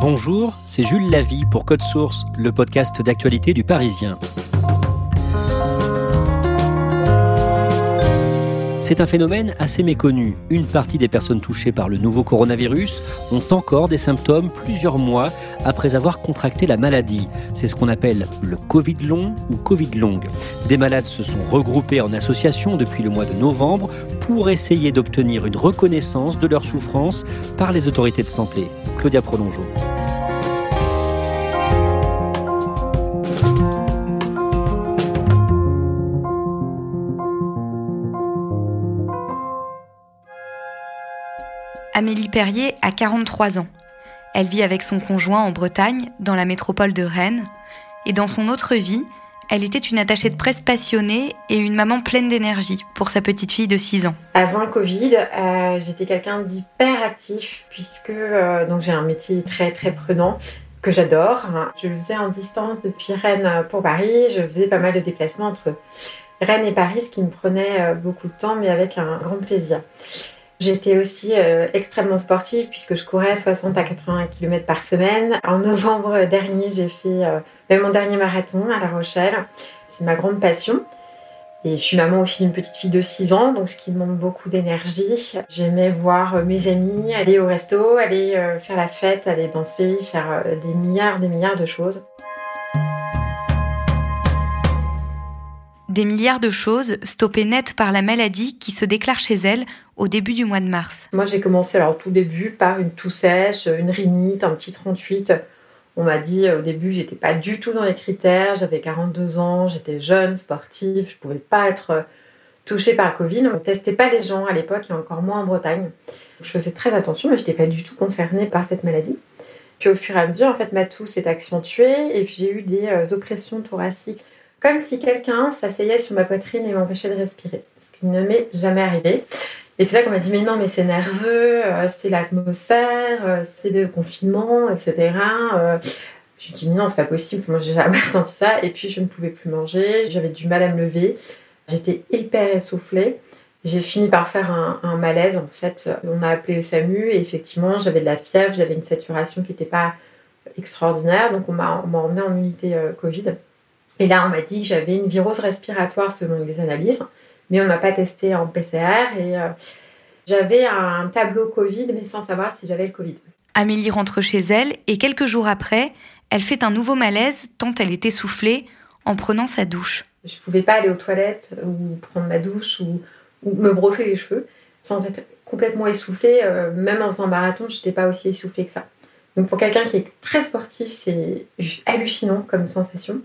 Bonjour, c'est Jules Lavie pour Code Source, le podcast d'actualité du Parisien. C'est un phénomène assez méconnu. Une partie des personnes touchées par le nouveau coronavirus ont encore des symptômes plusieurs mois après avoir contracté la maladie. C'est ce qu'on appelle le Covid long ou Covid longue. Des malades se sont regroupés en association depuis le mois de novembre pour essayer d'obtenir une reconnaissance de leur souffrance par les autorités de santé. Claudia Prolongeau. Amélie Perrier a 43 ans. Elle vit avec son conjoint en Bretagne, dans la métropole de Rennes. Et dans son autre vie, elle était une attachée de presse passionnée et une maman pleine d'énergie pour sa petite fille de 6 ans. Avant le Covid, euh, j'étais quelqu'un d'hyper actif puisque euh, j'ai un métier très très prenant que j'adore. Je le faisais en distance depuis Rennes pour Paris. Je faisais pas mal de déplacements entre Rennes et Paris, ce qui me prenait euh, beaucoup de temps mais avec un grand plaisir. J'étais aussi euh, extrêmement sportive puisque je courais 60 à 80 km par semaine. En novembre dernier, j'ai fait euh, mon dernier marathon à La Rochelle. C'est ma grande passion. Et je suis maman aussi d'une petite fille de 6 ans, donc ce qui demande beaucoup d'énergie. J'aimais voir euh, mes amis aller au resto, aller euh, faire la fête, aller danser, faire euh, des milliards, des milliards de choses. Des milliards de choses stoppées net par la maladie qui se déclare chez elle au début du mois de mars. Moi, j'ai commencé alors tout début par une toux sèche, une rhinite, un petit 38. On m'a dit euh, au début j'étais pas du tout dans les critères, j'avais 42 ans, j'étais jeune, sportive, je pouvais pas être euh, touchée par le Covid. On ne testait pas les gens à l'époque et encore moins en Bretagne. Je faisais très attention, mais je n'étais pas du tout concernée par cette maladie. Puis au fur et à mesure, en fait, ma toux s'est accentuée et puis j'ai eu des euh, oppressions thoraciques comme si quelqu'un s'asseyait sur ma poitrine et m'empêchait de respirer, ce qui ne m'est jamais arrivé. Et c'est là qu'on m'a dit mais non mais c'est nerveux, euh, c'est l'atmosphère, euh, c'est le confinement, etc. Euh, je me dit non c'est pas possible, moi j'ai jamais ressenti ça. Et puis je ne pouvais plus manger, j'avais du mal à me lever, j'étais hyper essoufflée. J'ai fini par faire un, malaise en fait. On a appelé le SAMU et effectivement j'avais de la fièvre, j'avais une saturation qui n'était pas extraordinaire, donc on m'a emmené en unité Covid. Et là, on m'a dit que j'avais une virose respiratoire selon les analyses, mais on m'a pas testé en PCR et euh, j'avais un tableau Covid, mais sans savoir si j'avais le Covid. Amélie rentre chez elle et quelques jours après, elle fait un nouveau malaise tant elle était soufflée en prenant sa douche. Je ne pouvais pas aller aux toilettes ou prendre ma douche ou, me brosser les cheveux sans être complètement essoufflée. Euh, même en faisant un marathon, je n'étais pas aussi essoufflée que ça. Donc pour quelqu'un qui est très sportif, c'est juste hallucinant comme sensation.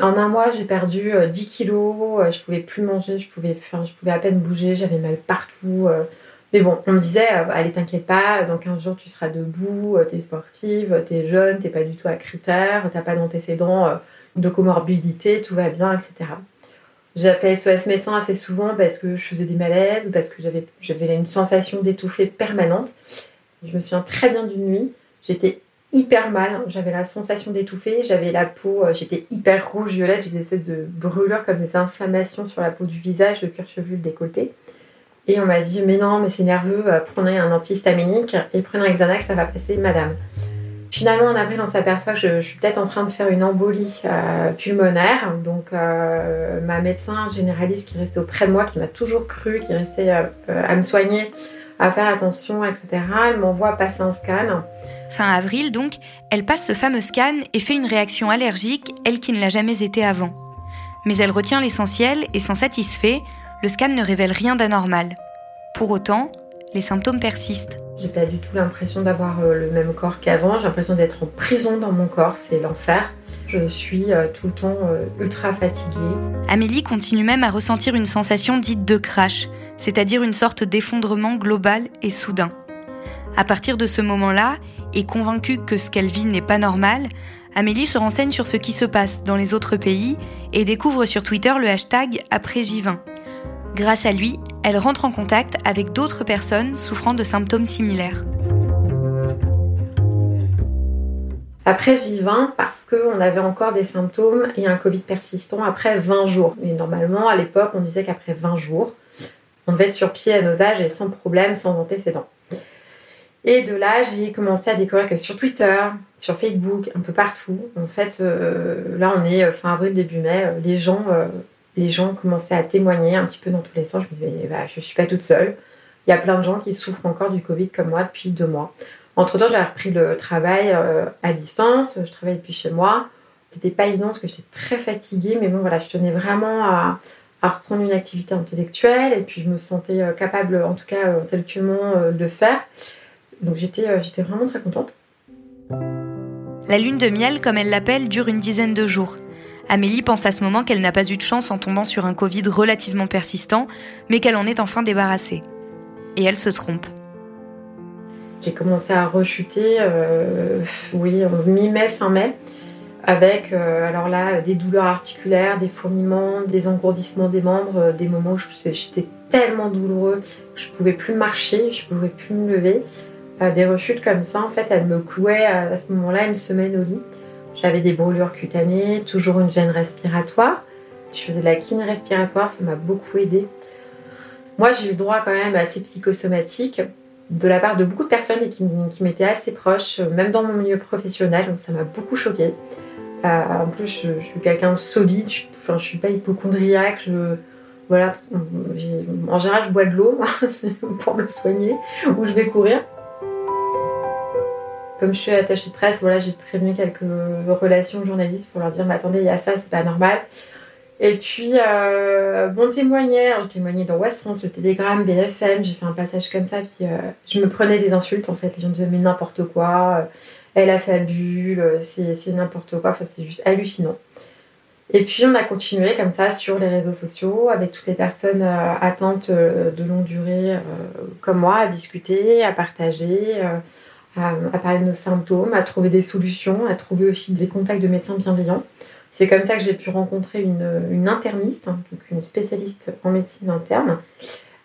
En un mois, j'ai perdu 10 euh, kilos, euh, je pouvais plus manger, je pouvais, enfin, je pouvais à peine bouger, j'avais mal partout. Euh. Mais bon, on me disait, allez, t'inquiète pas, dans 15 jours, tu seras debout, t'es sportive, t'es jeune, t'es pas du tout à critères, t'as pas d'antécédents de comorbidité, tout va bien, etc. J'appelais SOS médecin assez souvent parce que je faisais des malaises ou parce que j'avais, une sensation d'étouffer permanente. Je me souviens très bien d'une nuit, j'étais hyper mal. J'avais la sensation d'étouffer. J'avais la peau, euh, j'étais hyper rouge, violette. J'ai des espèces de brûlures comme des inflammations sur la peau du visage, le cuir chevelu, le décolleté. Et on m'a dit, mais non, mais c'est nerveux, euh, prenez un antihistaminique et prenez un Xanax, ça va passer, madame. Finalement, en avril, on s'aperçoit que je, suis peut-être en train de faire une embolie euh, pulmonaire. Donc, ma médecin généraliste qui restait auprès de moi, qui m'a toujours cru, qui restait à me soigner, à faire attention, etc., elle m'envoie passer un scan. Fin avril donc, elle passe ce fameux scan et fait une réaction allergique, elle qui ne l'a jamais été avant. Mais elle retient l'essentiel et s'en satisfait, le scan ne révèle rien d'anormal. Pour autant, les symptômes persistent. J'ai pas du tout l'impression d'avoir euh, le même corps qu'avant. J'ai l'impression d'être en prison dans mon corps. C'est l'enfer. Je suis euh, tout le temps euh, ultra fatiguée. Amélie continue même à ressentir une sensation dite de crash, c'est-à-dire une sorte d'effondrement global et soudain. À partir de ce moment-là, et convaincue que ce qu'elle vit n'est pas normal, Amélie se renseigne sur ce qui se passe dans les autres pays et découvre sur Twitter le hashtag après J20. Grâce à lui, elle rentre en contact avec d'autres personnes souffrant de symptômes similaires. Après J20, parce qu'on avait encore des symptômes et un Covid persistant après 20 jours. Mais normalement, à l'époque, on disait qu'après 20 jours, on devait être sur pied à nos âges et sans problème, sans antécédents. Et de là, j'ai commencé à découvrir que sur Twitter, sur Facebook, un peu partout, en fait, euh, là on est euh, fin avril, début mai, euh, les gens les gens commençaient à témoigner un petit peu dans tous les sens. Je me disais, bah, je ne suis pas toute seule. Il y a plein de gens qui souffrent encore du Covid comme moi depuis deux mois. Entre-temps, j'ai repris le travail à distance. Je travaille depuis chez moi. C'était pas évident parce que j'étais très fatiguée, mais bon, voilà, je tenais vraiment à, reprendre une activité intellectuelle et puis je me sentais capable, en tout cas intellectuellement, de faire. Donc j'étais j'étais vraiment très contente. La lune de miel, comme elle l'appelle, dure une dizaine de jours. Amélie pense à ce moment qu'elle n'a pas eu de chance en tombant sur un Covid relativement persistant, mais qu'elle en est enfin débarrassée. Et elle se trompe. J'ai commencé à rechuter, euh, oui, en mi-mai, fin mai, avec euh, alors là des douleurs articulaires, des fourmillements, des engourdissements des membres, euh, des moments où j'étais tellement douloureux, je pouvais plus marcher, je pouvais plus me lever. Des rechutes comme ça, en fait, elles me clouaient à ce moment-là une semaine au lit. J'avais des brûlures cutanées, toujours une gêne respiratoire. Je faisais de la kiné respiratoire, ça m'a beaucoup aidé. Moi, j'ai eu droit quand même à ces psychosomatiques de la part de beaucoup de personnes qui, m'étaient assez proches, même dans mon milieu professionnel, donc ça m'a beaucoup choqué. Euh, en plus, je, suis quelqu'un de solide, je, enfin, je suis pas hypochondriaque, voilà, en général, je bois de l'eau pour me soigner ou je vais courir. Comme je suis attachée de presse, voilà, j'ai prévenu quelques relations journalistes pour leur dire, mais attendez, il y a ça, c'est pas normal. Et puis, euh, bon témoignage, j'ai témoigné dans West France, le Télégramme, BFM, j'ai fait un passage comme ça, puis euh, je me prenais des insultes en fait, les gens disaient mais n'importe quoi, euh, elle a fabule, euh, c'est n'importe quoi, enfin c'est juste hallucinant. Et puis on a continué comme ça sur les réseaux sociaux avec toutes les personnes atteintes de longue durée comme moi à discuter, à partager, à, parler de nos symptômes, à trouver des solutions, à trouver aussi des contacts de médecins bienveillants. C'est comme ça que j'ai pu rencontrer une, interniste, hein, donc une spécialiste en médecine interne,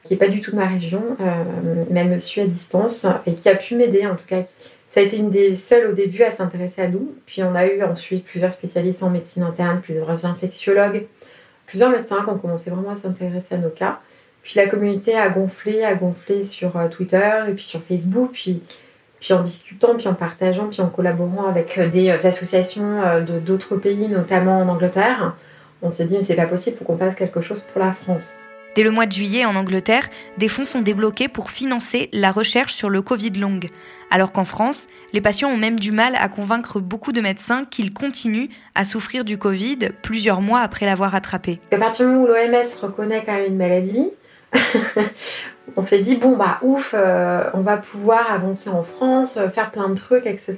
qui n'est pas du tout de ma région, euh, mais elle me suit à distance et qui a pu m'aider en tout cas. Ça a été une des seules au début à s'intéresser à nous. Puis on a eu ensuite plusieurs spécialistes en médecine interne, plusieurs infectiologues, plusieurs médecins qui ont commencé vraiment à s'intéresser à nos cas. Puis la communauté a gonflé, a gonflé sur euh, Twitter et puis sur Facebook. Puis puis en discutant, puis en partageant, puis en collaborant avec euh, des euh, associations euh, de d'autres pays, notamment en Angleterre, on s'est dit mais c'est pas possible, il faut qu'on fasse quelque chose pour la France. Dès le mois de juillet, en Angleterre, des fonds sont débloqués pour financer la recherche sur le Covid long. Alors qu'en France, les patients ont même du mal à convaincre beaucoup de médecins qu'ils continuent à souffrir du Covid plusieurs mois après l'avoir attrapé. À partir du moment où l'OMS reconnaît quand même une maladie, on s'est dit bon bah ouf, euh, on va pouvoir avancer en France, euh, faire plein de trucs, etc.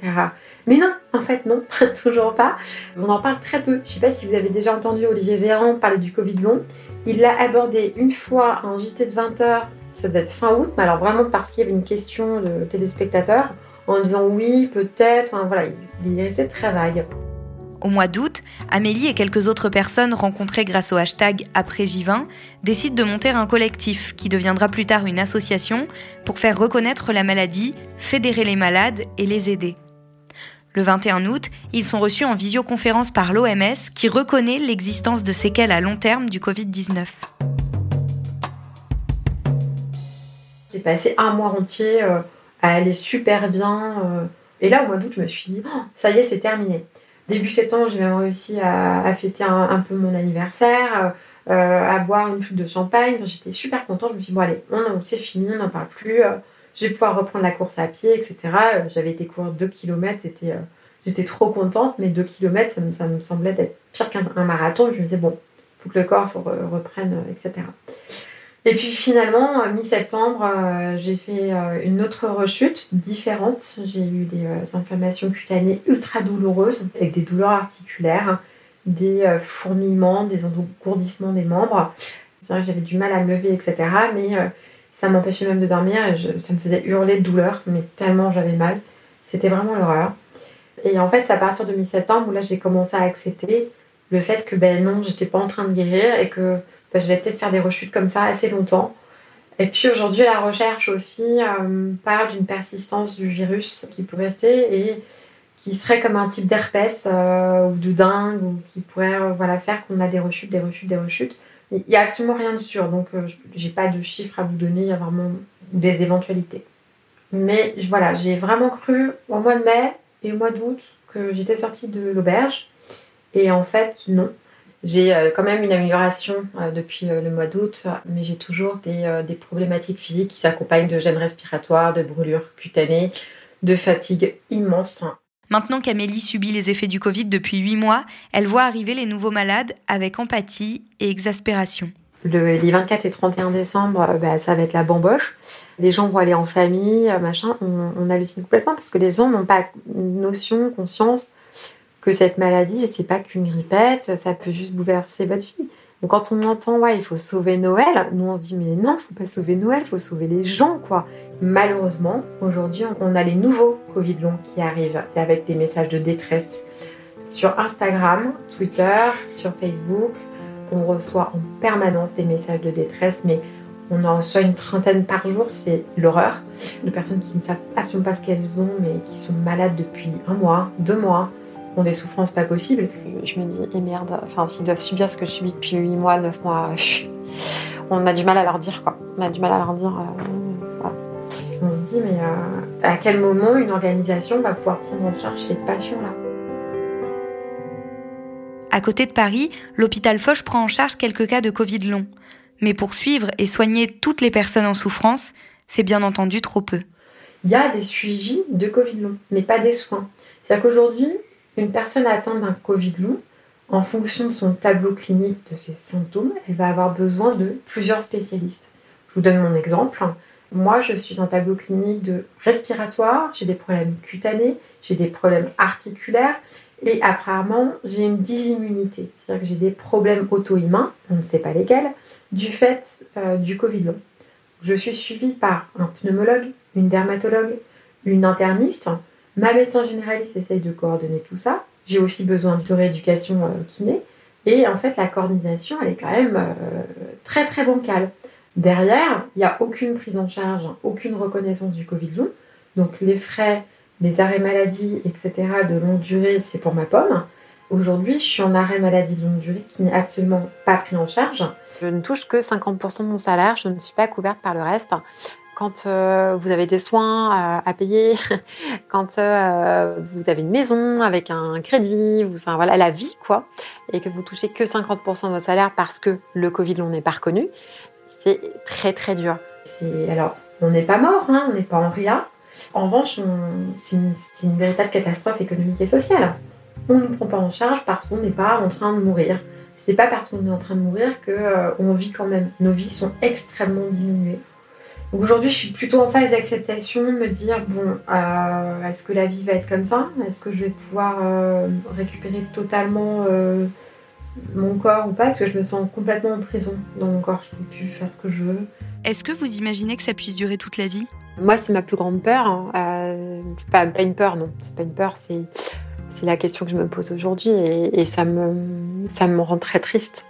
Mais non, en fait non, toujours pas. On en parle très peu. Je sais pas si vous avez déjà entendu Olivier Véran parler du Covid long. Il l'a abordé une fois en JT de 20h, ça devait être fin août, mais alors vraiment parce qu'il y avait une question de téléspectateurs, en disant oui, peut-être, enfin voilà, il est resté très vague. Au mois d'août, Amélie et quelques autres personnes rencontrées grâce au hashtag Après J20 décident de monter un collectif qui deviendra plus tard une association pour faire reconnaître la maladie, fédérer les malades et les aider. Le 21 août, ils sont reçus en visioconférence par l'OMS qui reconnaît l'existence de séquelles à long terme du Covid-19. J'ai passé un mois entier euh, à aller super bien. Euh, et là, au mois d'août, je me suis dit, oh, ça y est, c'est terminé. Début septembre, j'ai même réussi à, fêter un, peu mon anniversaire, euh, à boire une flûte de champagne. J'étais super contente. Je me suis dit, bon, allez, c'est fini, on n'en parle plus. Euh, je vais pouvoir reprendre la course à pied, etc. Euh, j'avais été courir 2 km, j'étais trop contente, mais 2 km, ça me, ça me semblait être pire qu'un marathon. Je me disais, bon, il faut que le corps se reprenne, etc. Et puis finalement, mi-septembre, j'ai fait une autre rechute différente. J'ai eu des inflammations cutanées ultra douloureuses avec des douleurs articulaires, des fourmillements, des engourdissements des membres. J'avais du mal à me lever, etc. Mais ça m'empêchait même de dormir et ça me faisait hurler de douleur, mais tellement j'avais mal. C'était vraiment l'horreur. Et en fait, c'est à partir de mi-septembre où là, j'ai commencé à accepter le fait que ben non, j'étais pas en train de guérir et que ben, je vais peut-être faire des rechutes comme ça assez longtemps. Et puis aujourd'hui, la recherche aussi euh, parle d'une persistance du virus qui peut rester et qui serait comme un type d'herpès euh, ou de dingue ou qui pourrait euh, voilà, faire qu'on a des rechutes, des rechutes, des rechutes. Il n'y a absolument rien de sûr, donc j'ai pas de chiffres à vous donner, il y a vraiment des éventualités. Mais voilà, j'ai vraiment cru au mois de mai et au mois d'août que j'étais sortie de l'auberge. Et en fait, non. J'ai euh, quand même une amélioration euh, depuis euh, le mois d'août, mais j'ai toujours des, des, problématiques physiques qui s'accompagnent de gènes respiratoires, de brûlures cutanées, de fatigue immense. Maintenant qu'Amélie subit les effets du Covid depuis 8 mois, elle voit arriver les nouveaux malades avec empathie et exaspération. Le, les 24 et 31 décembre, bah, ça va être la bamboche. Les gens vont aller en famille, machin. On, on hallucine complètement parce que les gens n'ont pas notion, conscience que cette maladie, c'est pas qu'une grippette, ça peut juste bouleverser votre vie. Donc quand on entend ouais, il faut sauver Noël, nous on se dit mais non, faut pas sauver Noël, faut sauver les gens quoi. Malheureusement, aujourd'hui, on a les nouveaux Covid longs qui arrivent avec des messages de détresse sur Instagram, Twitter, sur Facebook. On reçoit en permanence des messages de détresse, mais on en reçoit une trentaine par jour, c'est l'horreur. De personnes qui ne savent absolument pas ce qu'elles ont, mais qui sont malades depuis un mois, deux mois, ont des souffrances pas possibles. Je me dis, et eh merde, enfin, s'ils doivent subir ce que je subis depuis 8 mois, 9 mois, on a du mal à leur dire, quoi. On a du mal à leur dire. Euh, on se dit, mais euh, à quel moment une organisation va pouvoir prendre en charge cette passion-là? À côté de Paris, l'hôpital Foch prend en charge quelques cas de Covid long. Mais pour suivre et soigner toutes les personnes en souffrance, c'est bien entendu trop peu. Il y a des suivis de Covid long, mais pas des soins. C'est-à-dire qu'aujourd'hui, une personne atteinte d'un Covid long, en fonction de son tableau clinique, de ses symptômes, elle va avoir besoin de plusieurs spécialistes. Je vous donne mon exemple. Moi, je suis un tableau clinique de respiratoire, j'ai des problèmes cutanés, j'ai des problèmes articulaires et apparemment j'ai une dysimmunité, c'est-à-dire que j'ai des problèmes auto-immuns, on ne sait pas lesquels, du fait euh, du Covid long. Je suis suivie par un pneumologue, une dermatologue, une interniste, Ma médecin généraliste essaye de coordonner tout ça. J'ai aussi besoin de rééducation euh, kiné. Et en fait, la coordination, elle est quand même euh, très très bancale. Derrière, il n'y a aucune prise en charge, aucune reconnaissance du Covid long. Donc les frais, les arrêts maladie, etc. de longue durée, c'est pour ma pomme. Aujourd'hui, je suis en arrêt maladie de longue durée qui n'est absolument pas pris en charge. Je ne touche que 50% de mon salaire, je ne suis pas couverte par le reste quand euh, vous avez des soins à, payer, quand euh, vous avez une maison avec un crédit, enfin voilà la vie quoi, et que vous touchez que 50% de vos salaires parce que le Covid l'on n'est pas reconnu, c'est très très dur. Alors on n'est pas mort, hein, on n'est pas en rien. En revanche, c'est une, véritable catastrophe économique et sociale. On ne nous prend pas en charge parce qu'on n'est pas en train de mourir. C'est pas parce qu'on est en train de mourir que euh, on vit quand même. Nos vies sont extrêmement diminuées. Aujourd'hui, je suis plutôt en phase d'acceptation, me dire bon, euh, est-ce que la vie va être comme ça? Est-ce que je vais pouvoir euh, récupérer totalement euh, mon corps ou pas? Est-ce que je me sens complètement en prison dans mon corps Je ne peux plus faire ce que je veux. Est-ce que vous imaginez que ça puisse durer toute la vie? Moi, c'est ma plus grande peur. Hein. Pas, une peur, non. C'est pas une peur, c'est c'est la question que je me pose aujourd'hui et, et ça me ça me rend très triste.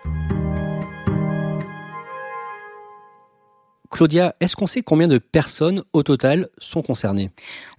Claudia, est-ce qu'on sait combien de personnes au total sont concernées?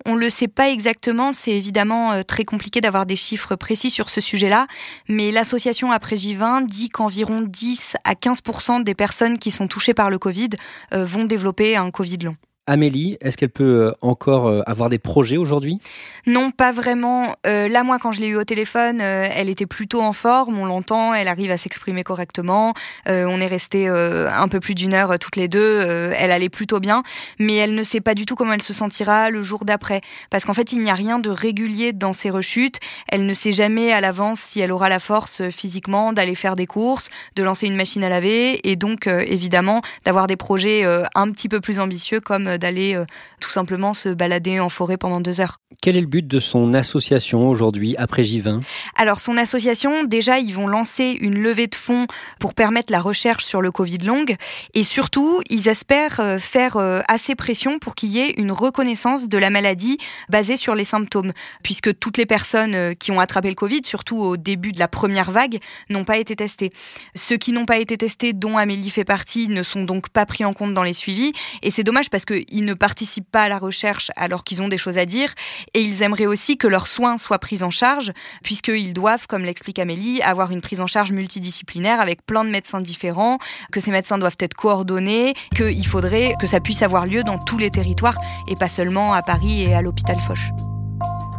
On ne le sait pas exactement, c'est évidemment euh, très compliqué d'avoir des chiffres précis sur ce sujet-là, mais l'association Après J20 dit qu'environ 10 à 15% des personnes qui sont touchées par le Covid euh, vont développer un Covid long. Amélie, est-ce qu'elle peut encore avoir des projets aujourd'hui? Non, pas vraiment. là, moi, quand je l'ai eu au téléphone, elle était plutôt en forme, on l'entend, elle arrive à s'exprimer correctement. on est resté un peu plus d'une heure toutes les deux, elle allait plutôt bien, mais elle ne sait pas du tout comment elle se sentira le jour d'après. Parce qu'en fait, il n'y a rien de régulier dans ses rechutes. Elle ne sait jamais à l'avance si elle aura la force physiquement d'aller faire des courses, de lancer une machine à laver, et donc évidemment d'avoir des projets un petit peu plus ambitieux comme d'aller euh, tout simplement se balader en forêt pendant deux heures. Quel est le but de son association aujourd'hui, après J20 Alors, son association, déjà, ils vont lancer une levée de fonds pour permettre la recherche sur le Covid long. Et surtout, ils espèrent euh, faire euh, assez pression pour qu'il y ait une reconnaissance de la maladie basée sur les symptômes. Puisque toutes les personnes qui ont attrapé le Covid, surtout au début de la première vague, n'ont pas été testées. Ceux qui n'ont pas été testés, dont Amélie fait partie, ne sont donc pas pris en compte dans les suivis. Et c'est dommage parce qu'ils ne participent pas à la recherche alors qu'ils ont des choses à dire. Et ils aimeraient aussi que leurs soins soient pris en charge, puisqu'ils doivent, comme l'explique Amélie, avoir une prise en charge multidisciplinaire avec plein de médecins différents, que ces médecins doivent être coordonnés, qu'il faudrait que ça puisse avoir lieu dans tous les territoires et pas seulement à Paris et à l'hôpital Foch.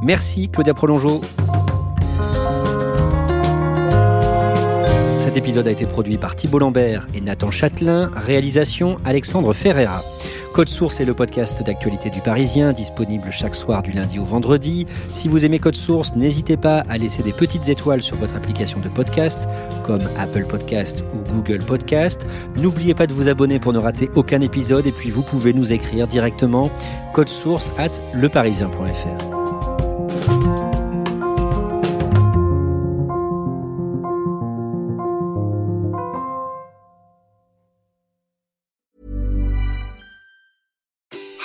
Merci Claudia Prolongeau. Cet épisode a été produit par Thibault Lambert et Nathan Châtelain, réalisation Alexandre Ferreira. Code Source est le podcast d'actualité du Parisien, disponible chaque soir du lundi au vendredi. Si vous aimez Code Source, n'hésitez pas à laisser des petites étoiles sur votre application de podcast, comme Apple Podcast ou Google Podcast. N'oubliez pas de vous abonner pour ne rater aucun épisode et puis vous pouvez nous écrire directement code source at leparisien.fr.